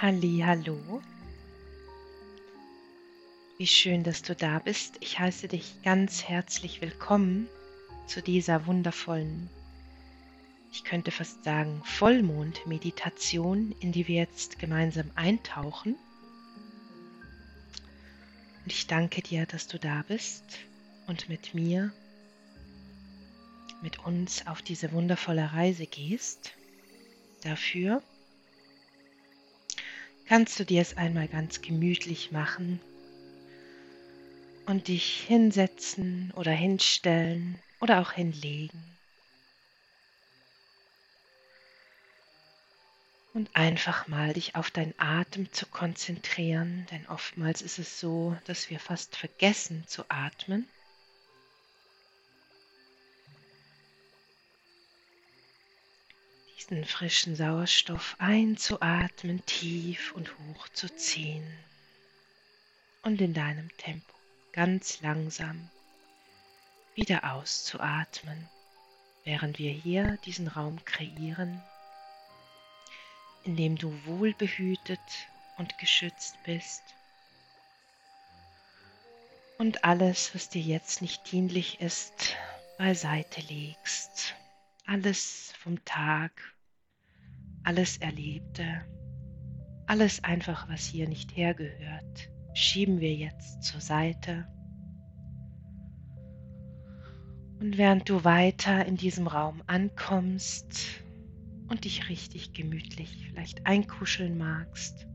Halli, hallo. Wie schön, dass du da bist. Ich heiße dich ganz herzlich willkommen zu dieser wundervollen, ich könnte fast sagen, Vollmond-Meditation, in die wir jetzt gemeinsam eintauchen. Und ich danke dir, dass du da bist und mit mir, mit uns auf diese wundervolle Reise gehst. Dafür kannst du dir es einmal ganz gemütlich machen und dich hinsetzen oder hinstellen oder auch hinlegen. Und einfach mal dich auf deinen Atem zu konzentrieren, denn oftmals ist es so, dass wir fast vergessen zu atmen. Diesen frischen Sauerstoff einzuatmen, tief und hoch zu ziehen. Und in deinem Tempo ganz langsam wieder auszuatmen, während wir hier diesen Raum kreieren, in dem du wohlbehütet und geschützt bist. Und alles, was dir jetzt nicht dienlich ist, beiseite legst alles vom Tag, alles Erlebte, alles einfach, was hier nicht hergehört, schieben wir jetzt zur Seite. Und während du weiter in diesem Raum ankommst und dich richtig gemütlich vielleicht einkuscheln magst,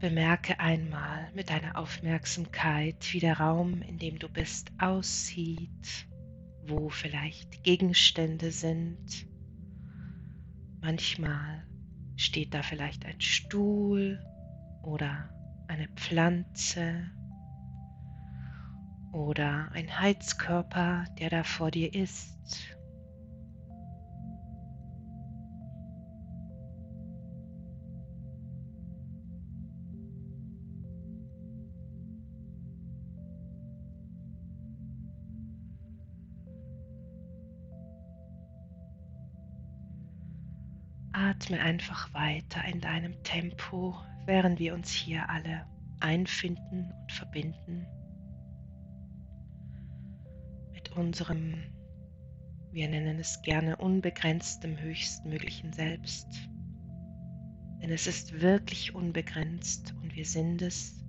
bemerke einmal mit deiner Aufmerksamkeit, wie der Raum, in dem du bist, aussieht wo vielleicht Gegenstände sind. Manchmal steht da vielleicht ein Stuhl oder eine Pflanze oder ein Heizkörper, der da vor dir ist. Atme einfach weiter in deinem Tempo, während wir uns hier alle einfinden und verbinden mit unserem, wir nennen es gerne unbegrenztem höchstmöglichen Selbst. Denn es ist wirklich unbegrenzt und wir sind es.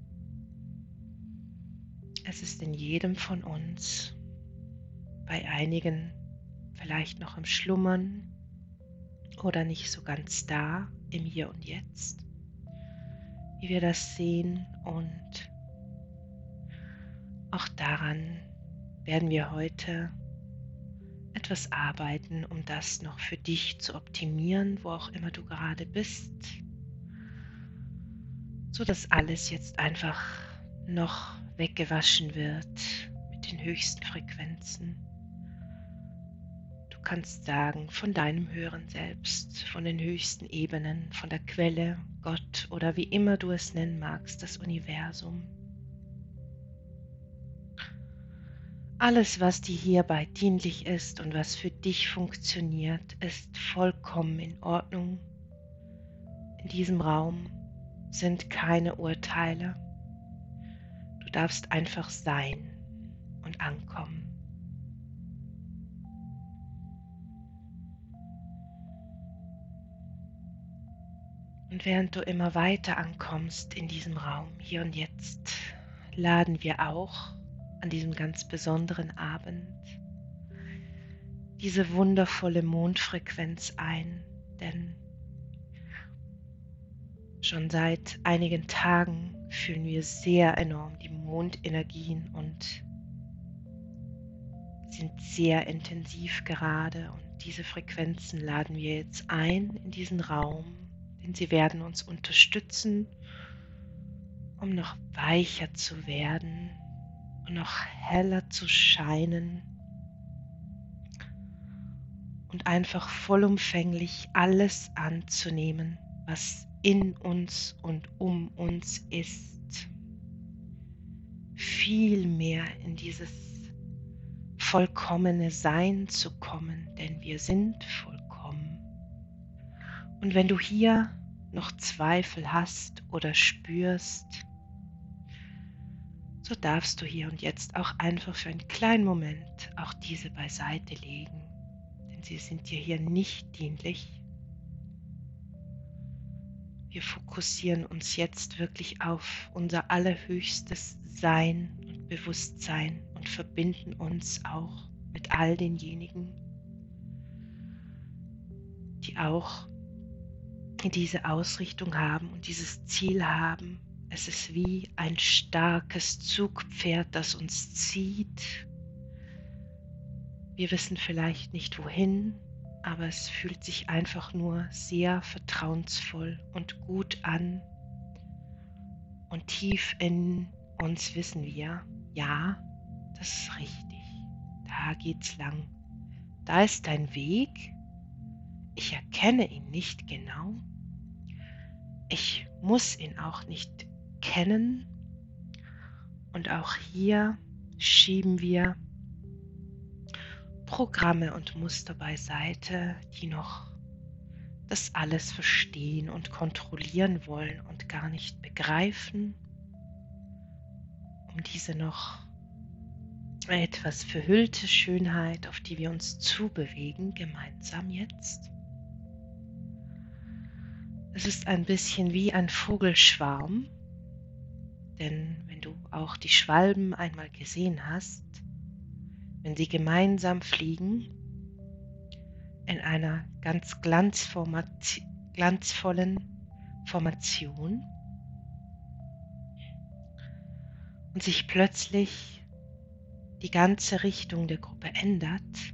Es ist in jedem von uns, bei einigen vielleicht noch im Schlummern, oder nicht so ganz da im Hier und Jetzt, wie wir das sehen. Und auch daran werden wir heute etwas arbeiten, um das noch für dich zu optimieren, wo auch immer du gerade bist, so dass alles jetzt einfach noch weggewaschen wird mit den höchsten Frequenzen kannst sagen von deinem höheren Selbst, von den höchsten Ebenen, von der Quelle, Gott oder wie immer du es nennen magst, das Universum. Alles, was dir hierbei dienlich ist und was für dich funktioniert, ist vollkommen in Ordnung. In diesem Raum sind keine Urteile. Du darfst einfach sein und ankommen. Und während du immer weiter ankommst in diesem Raum, hier und jetzt, laden wir auch an diesem ganz besonderen Abend diese wundervolle Mondfrequenz ein, denn schon seit einigen Tagen fühlen wir sehr enorm die Mondenergien und sind sehr intensiv gerade. Und diese Frequenzen laden wir jetzt ein in diesen Raum denn sie werden uns unterstützen, um noch weicher zu werden und noch heller zu scheinen und einfach vollumfänglich alles anzunehmen, was in uns und um uns ist. Viel mehr in dieses vollkommene Sein zu kommen, denn wir sind vollkommen Und wenn du hier noch Zweifel hast oder spürst, so darfst du hier und jetzt auch einfach für einen kleinen Moment auch diese beiseite legen, denn sie sind dir hier nicht dienlich. Wir fokussieren uns jetzt wirklich auf unser allerhöchstes Sein und Bewusstsein und verbinden uns auch mit all denjenigen, die auch diese Ausrichtung haben und dieses Ziel haben. Es ist wie ein starkes Zugpferd, das uns zieht. Wir wissen vielleicht nicht wohin, aber es fühlt sich einfach nur sehr vertrauensvoll und gut an. Und tief in uns wissen wir, ja, das ist richtig. Da geht's lang. Da ist dein Weg. Ich erkenne ihn nicht genau. Ich muss ihn auch nicht kennen. Und auch hier schieben wir Programme und Muster beiseite, die noch das alles verstehen und kontrollieren wollen und gar nicht begreifen, um diese noch etwas verhüllte Schönheit, auf die wir uns zubewegen, gemeinsam jetzt. Es ist ein bisschen wie ein Vogelschwarm, denn wenn du auch die Schwalben einmal gesehen hast, wenn sie gemeinsam fliegen, in einer ganz glanzvollen Formation und sich plötzlich die ganze Richtung der Gruppe ändert,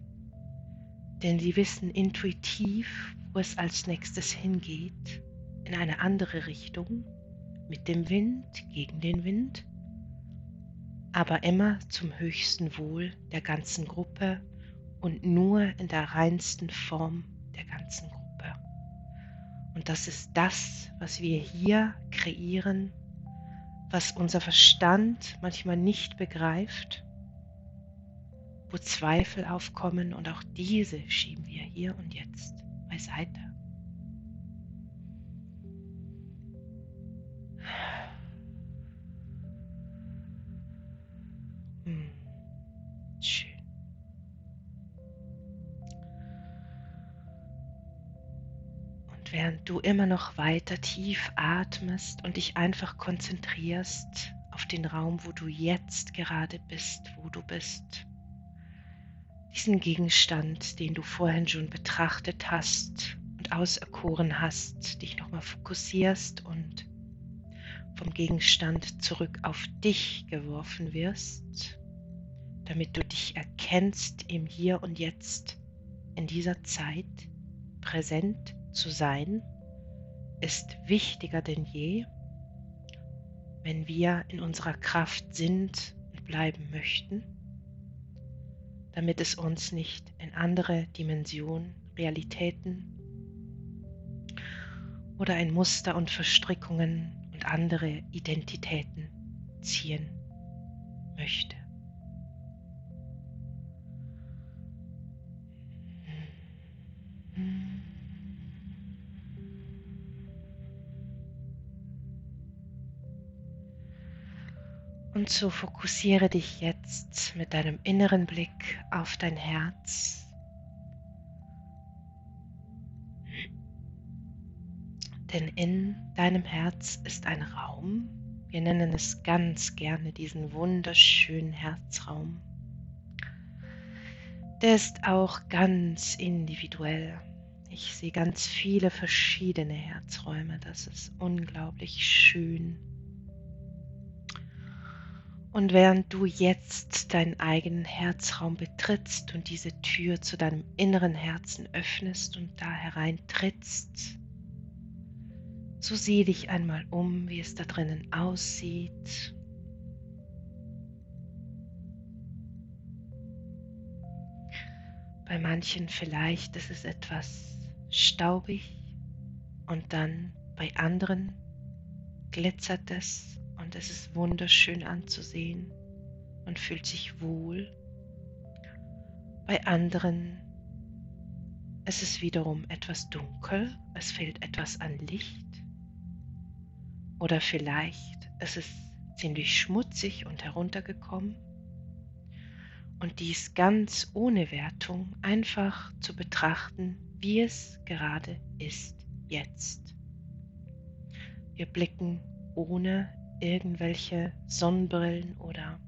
denn sie wissen intuitiv, wo es als nächstes hingeht, in eine andere Richtung, mit dem Wind, gegen den Wind aber immer zum höchsten Wohl der ganzen Gruppe und nur in der reinsten Form der ganzen Gruppe. Und das ist das, was wir hier kreieren, was unser Verstand manchmal nicht begreift, wo Zweifel aufkommen und auch diese schieben wir hier und jetzt beiseite. Während du immer noch weiter tief atmest und dich einfach konzentrierst auf den Raum, wo du jetzt gerade bist, wo du bist. Diesen Gegenstand, den du vorhin schon betrachtet hast und auserkoren hast, dich nochmal fokussierst und vom Gegenstand zurück auf dich geworfen wirst, damit du dich erkennst im Hier und Jetzt, in dieser Zeit, präsent zu sein ist wichtiger denn je, wenn wir in unserer Kraft sind und bleiben möchten, damit es uns nicht in andere Dimensionen, Realitäten oder in Muster und Verstrickungen und andere Identitäten ziehen möchte. Und so fokussiere dich jetzt mit deinem inneren Blick auf dein Herz. Denn in deinem Herz ist ein Raum, wir nennen es ganz gerne diesen wunderschönen Herzraum. Der ist auch ganz individuell. Ich sehe ganz viele verschiedene Herzräume. Das ist unglaublich schön. Und während du jetzt deinen eigenen Herzraum betrittst und diese Tür zu deinem inneren Herzen öffnest und da hereintrittst, so sieh dich einmal um, wie es da drinnen aussieht. Bei manchen vielleicht ist es etwas staubig und dann bei anderen glitzert es und es ist wunderschön anzusehen und fühlt sich wohl. Bei anderen es ist wiederum etwas dunkel, es fehlt etwas an Licht. Oder vielleicht ist es ziemlich schmutzig und heruntergekommen. Und dies ganz ohne Wertung einfach zu betrachten, wie es gerade ist jetzt. Wir blicken ohne irgendwelche Sonnenbrillen oder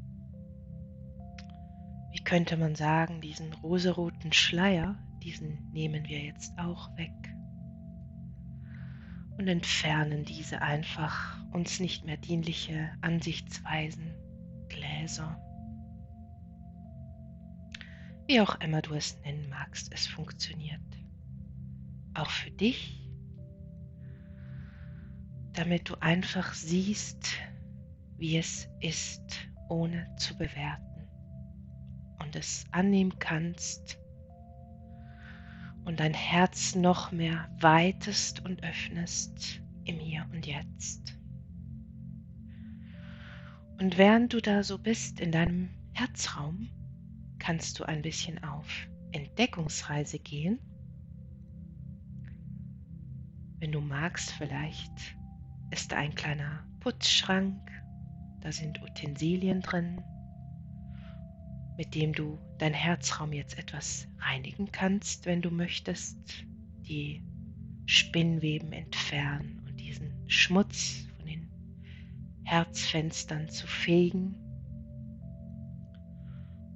wie könnte man sagen, diesen rosaroten Schleier, diesen nehmen wir jetzt auch weg und entfernen diese einfach uns nicht mehr dienliche Ansichtsweisen, Gläser. Wie auch immer du es nennen magst, es funktioniert. Auch für dich, damit du einfach siehst, wie es ist, ohne zu bewerten und es annehmen kannst und dein Herz noch mehr weitest und öffnest im Hier und Jetzt. Und während du da so bist in deinem Herzraum, kannst du ein bisschen auf Entdeckungsreise gehen. Wenn du magst, vielleicht ist ein kleiner Putzschrank, da sind Utensilien drin, mit dem du dein Herzraum jetzt etwas reinigen kannst, wenn du möchtest, die Spinnweben entfernen und diesen Schmutz von den Herzfenstern zu fegen.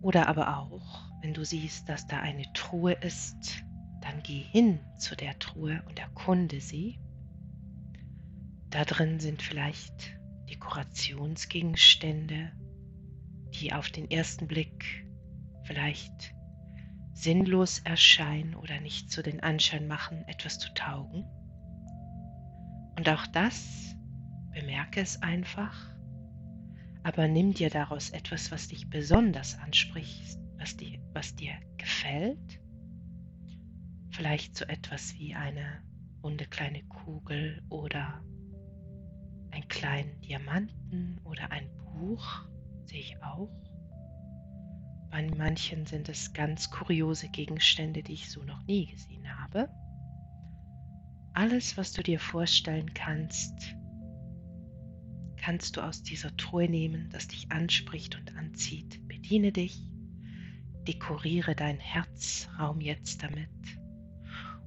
Oder aber auch, wenn du siehst, dass da eine Truhe ist, dann geh hin zu der Truhe und erkunde sie. Da drin sind vielleicht Dekorationsgegenstände, die auf den ersten Blick vielleicht sinnlos erscheinen oder nicht so den Anschein machen, etwas zu taugen. Und auch das, bemerke es einfach, aber nimm dir daraus etwas, was dich besonders anspricht, was dir, was dir gefällt. Vielleicht so etwas wie eine runde kleine Kugel oder einen kleinen Diamanten oder ein Buch sehe ich auch. Bei manchen sind es ganz kuriose Gegenstände, die ich so noch nie gesehen habe. Alles, was du dir vorstellen kannst, kannst du aus dieser Truhe nehmen, das dich anspricht und anzieht. Bediene dich, dekoriere deinen Herzraum jetzt damit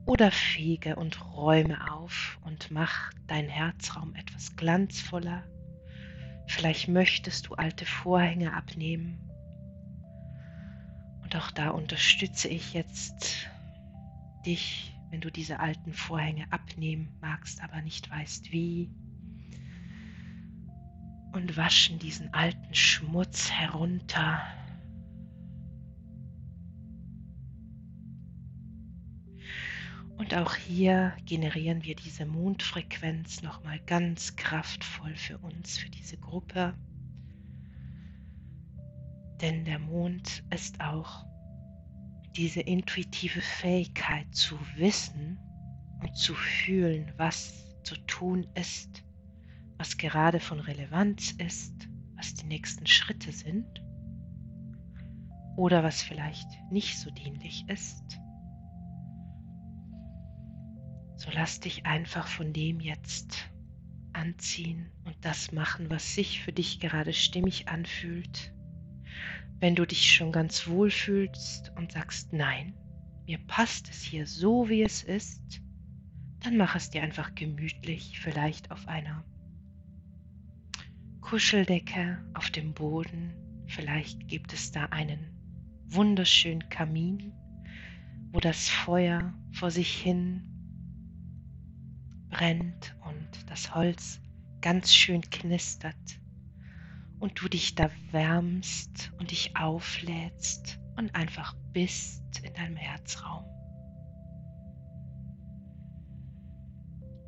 oder fege und räume auf und mach deinen Herzraum etwas glanzvoller, Vielleicht möchtest du alte Vorhänge abnehmen. Und auch da unterstütze ich jetzt dich, wenn du diese alten Vorhänge abnehmen magst, aber nicht weißt wie. Und waschen diesen alten Schmutz herunter Und auch hier generieren wir diese Mondfrequenz nochmal ganz kraftvoll für uns, für diese Gruppe. Denn der Mond ist auch diese intuitive Fähigkeit zu wissen und zu fühlen, was zu tun ist, was gerade von Relevanz ist, was die nächsten Schritte sind oder was vielleicht nicht so dienlich ist. So lass dich einfach von dem jetzt anziehen und das machen, was sich für dich gerade stimmig anfühlt. Wenn du dich schon ganz wohl fühlst und sagst, nein, mir passt es hier so, wie es ist, dann mach es dir einfach gemütlich, vielleicht auf einer Kuscheldecke auf dem Boden. Vielleicht gibt es da einen wunderschönen Kamin, wo das Feuer vor sich hin brennt und das Holz ganz schön knistert und du dich da wärmst und dich auflädst und einfach bist in deinem Herzraum.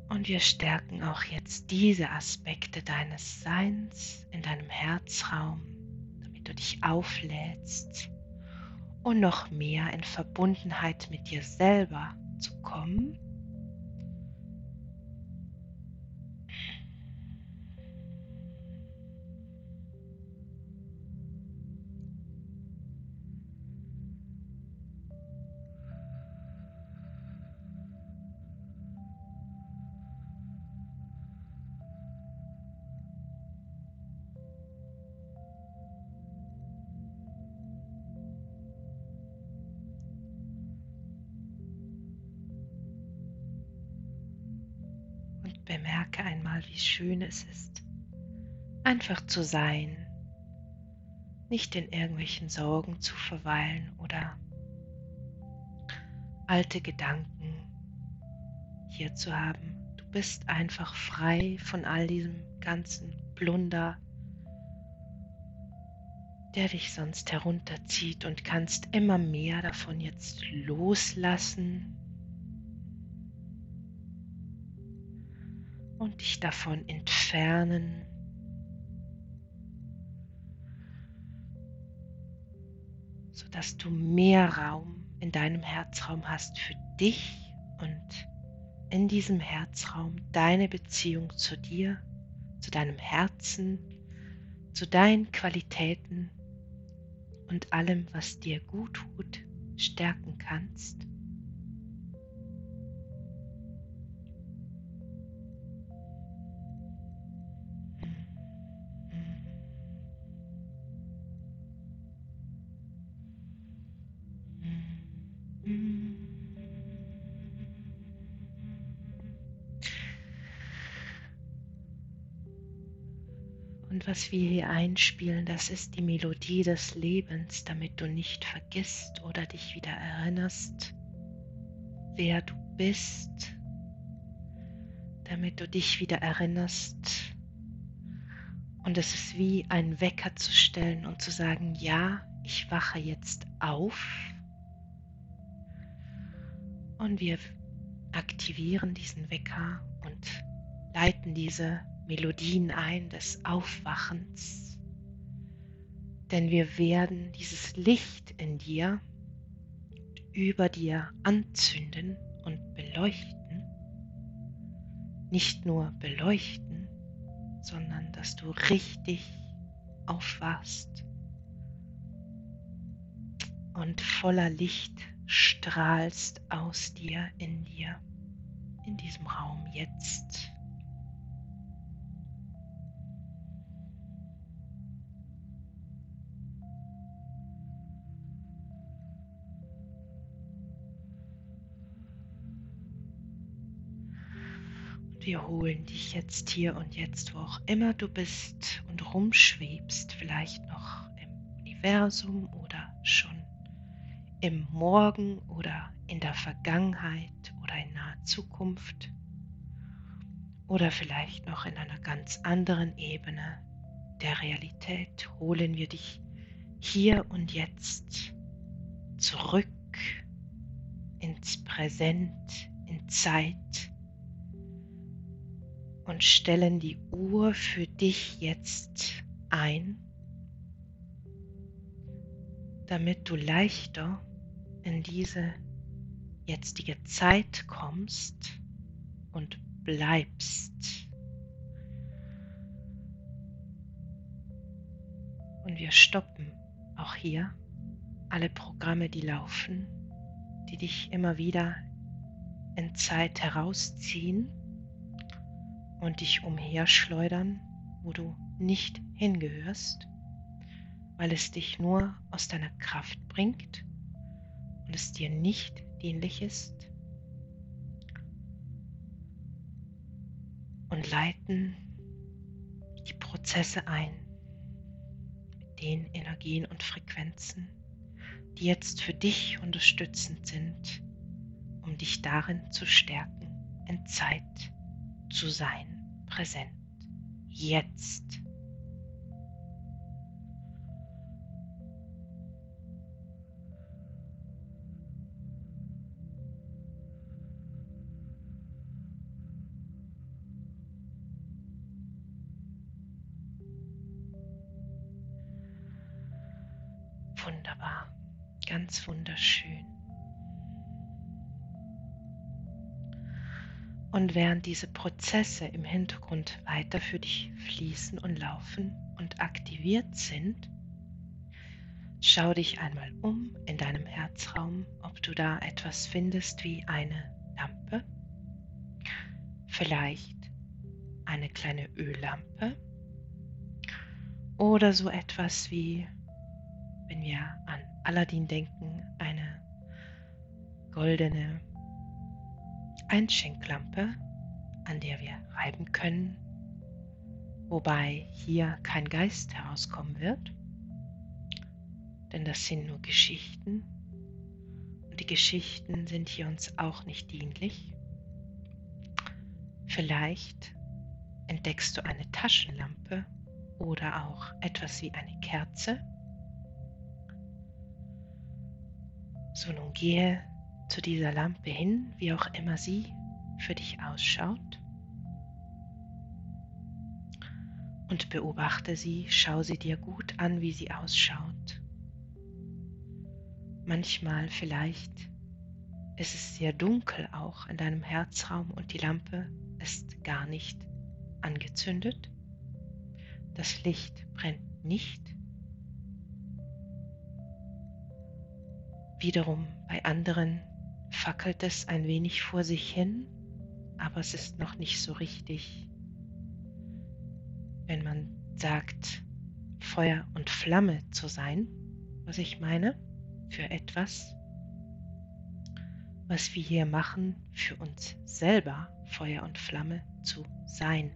Und wir stärken auch jetzt diese Aspekte deines Seins in deinem Herzraum, damit du dich auflädst und noch mehr in Verbundenheit mit dir selber zu kommen schön es ist, einfach zu sein, nicht in irgendwelchen Sorgen zu verweilen oder alte Gedanken hier zu haben. Du bist einfach frei von all diesem ganzen Plunder, der dich sonst herunterzieht und kannst immer mehr davon jetzt loslassen und dich davon entfernen. sodass du mehr Raum in deinem Herzraum hast für dich und in diesem Herzraum deine Beziehung zu dir, zu deinem Herzen, zu deinen Qualitäten und allem, was dir gut tut, stärken kannst. Und was wir hier einspielen, das ist die Melodie des Lebens, damit du nicht vergisst oder dich wieder erinnerst, wer du bist, damit du dich wieder erinnerst. Und es ist wie ein Wecker zu stellen und zu sagen, ja, ich wache jetzt auf. Und wir aktivieren diesen Wecker und leiten diese Melodien ein des Aufwachens. Denn wir werden dieses Licht in dir über dir anzünden und beleuchten. Nicht nur beleuchten, sondern dass du richtig aufwachst und voller Licht strahlst aus dir, in dir, in diesem Raum jetzt. Wir holen dich jetzt hier und jetzt, wo auch immer du bist und rumschwebst, vielleicht noch im Universum oder schon im Morgen oder in der Vergangenheit oder in naher Zukunft oder vielleicht noch in einer ganz anderen Ebene der Realität, holen wir dich hier und jetzt zurück ins Präsent, in Zeit, und stellen die Uhr für dich jetzt ein, damit du leichter in diese jetzige Zeit kommst und bleibst. Und wir stoppen auch hier alle Programme, die laufen, die dich immer wieder in Zeit herausziehen und dich umherschleudern, wo du nicht hingehörst, weil es dich nur aus deiner Kraft bringt und es dir nicht dienlich ist. Und leiten die Prozesse ein mit den Energien und Frequenzen, die jetzt für dich unterstützend sind, um dich darin zu stärken, in Zeit zu sein, präsent, jetzt. Wunderbar, ganz wunderschön. Und während diese Prozesse im Hintergrund weiter für dich fließen und laufen und aktiviert sind, schau dich einmal um in deinem Herzraum, ob du da etwas findest wie eine Lampe, vielleicht eine kleine Öllampe. Oder so etwas wie, wenn wir an Aladdin denken, eine goldene Einschenklampe, an der wir reiben können, wobei hier kein Geist herauskommen wird, denn das sind nur Geschichten und die Geschichten sind hier uns auch nicht dienlich. Vielleicht entdeckst du eine Taschenlampe oder auch etwas wie eine Kerze. So nun gehe zu dieser Lampe hin, wie auch immer sie für dich ausschaut. Und beobachte sie, schau sie dir gut an, wie sie ausschaut. Manchmal vielleicht ist es sehr dunkel auch in deinem Herzraum und die Lampe ist gar nicht angezündet. Das Licht brennt nicht. Wiederum bei anderen fackelt es ein wenig vor sich hin, aber es ist noch nicht so richtig. Wenn man sagt, Feuer und Flamme zu sein, was ich meine, für etwas, was wir hier machen, für uns selber Feuer und Flamme zu sein.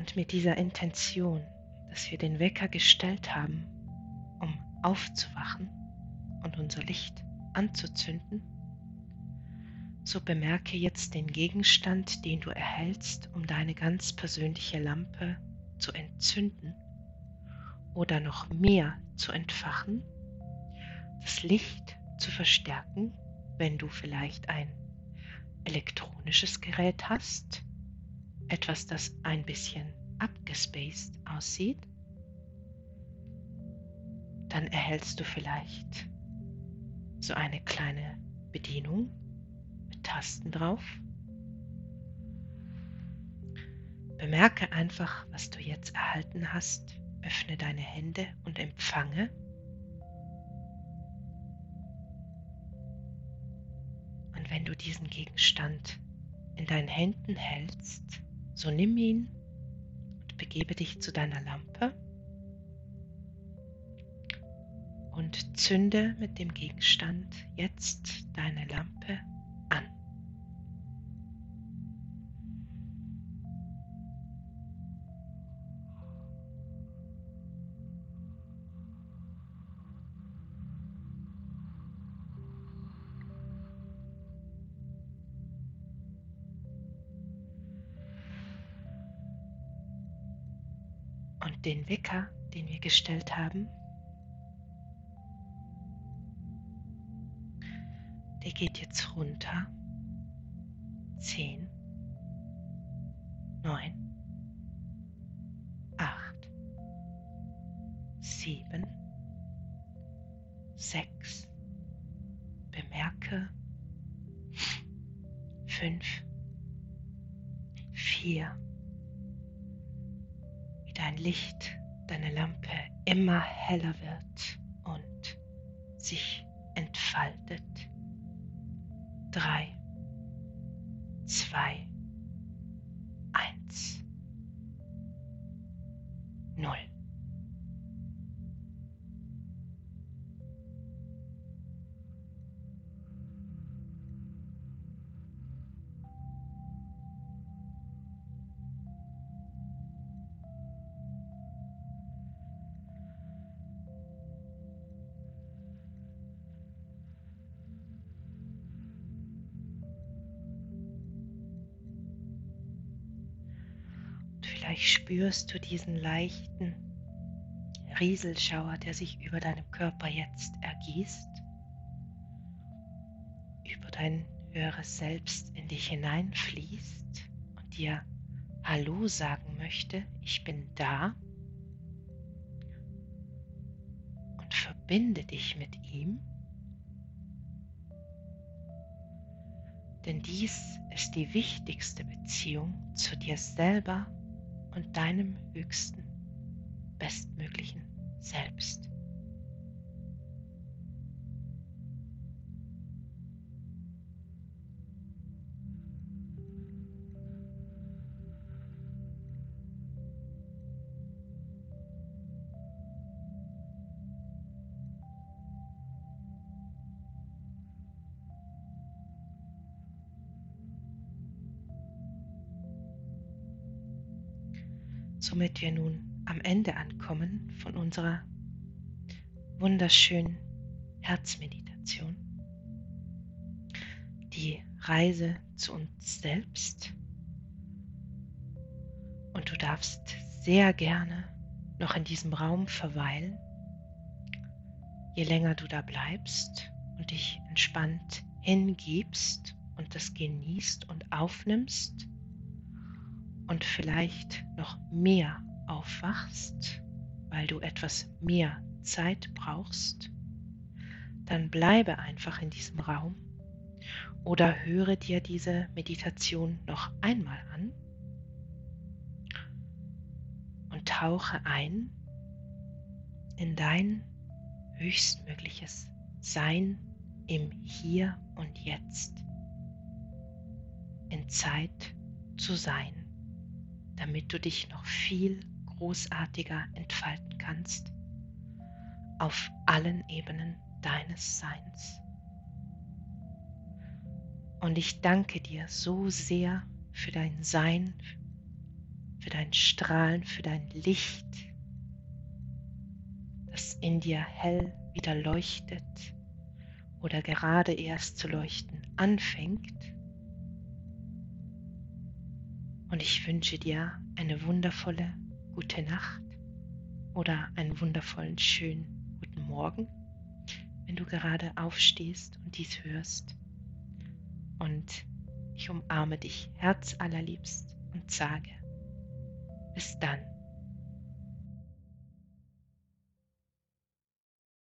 Und mit dieser Intention, dass wir den Wecker gestellt haben, um aufzuwachen und unser Licht anzuzünden, so bemerke jetzt den Gegenstand, den du erhältst, um deine ganz persönliche Lampe zu entzünden oder noch mehr zu entfachen, das Licht zu verstärken, wenn du vielleicht ein elektronisches Gerät hast, etwas, das ein bisschen abgespaced aussieht, dann erhältst du vielleicht so eine kleine Bedienung mit Tasten drauf. Bemerke einfach, was du jetzt erhalten hast. Öffne deine Hände und empfange. Und wenn du diesen Gegenstand in deinen Händen hältst, so nimm ihn und begebe dich zu deiner Lampe und zünde mit dem Gegenstand jetzt deine Lampe den Wecker, den wir gestellt haben, der geht jetzt runter. Zwei, eins, null. Vielleicht spürst du diesen leichten Rieselschauer, der sich über deinem Körper jetzt ergießt, über dein höheres Selbst in dich hineinfließt und dir Hallo sagen möchte, ich bin da und verbinde dich mit ihm. Denn dies ist die wichtigste Beziehung zu dir selber und deinem höchsten, bestmöglichen Selbst. Somit wir nun am Ende ankommen von unserer wunderschönen Herzmeditation. Die Reise zu uns selbst. Und du darfst sehr gerne noch in diesem Raum verweilen. Je länger du da bleibst und dich entspannt hingibst und das genießt und aufnimmst und vielleicht noch mehr aufwachst, weil du etwas mehr Zeit brauchst, dann bleibe einfach in diesem Raum oder höre dir diese Meditation noch einmal an und tauche ein in dein höchstmögliches Sein im Hier und Jetzt, in Zeit zu sein, damit du dich noch viel großartiger entfalten kannst auf allen Ebenen deines Seins. Und ich danke dir so sehr für dein Sein, für dein Strahlen, für dein Licht, das in dir hell wieder leuchtet oder gerade erst zu leuchten anfängt. Und ich wünsche dir eine wundervolle gute Nacht oder einen wundervollen schönen guten Morgen, wenn du gerade aufstehst und dies hörst. Und ich umarme dich herzallerliebst und sage, bis dann.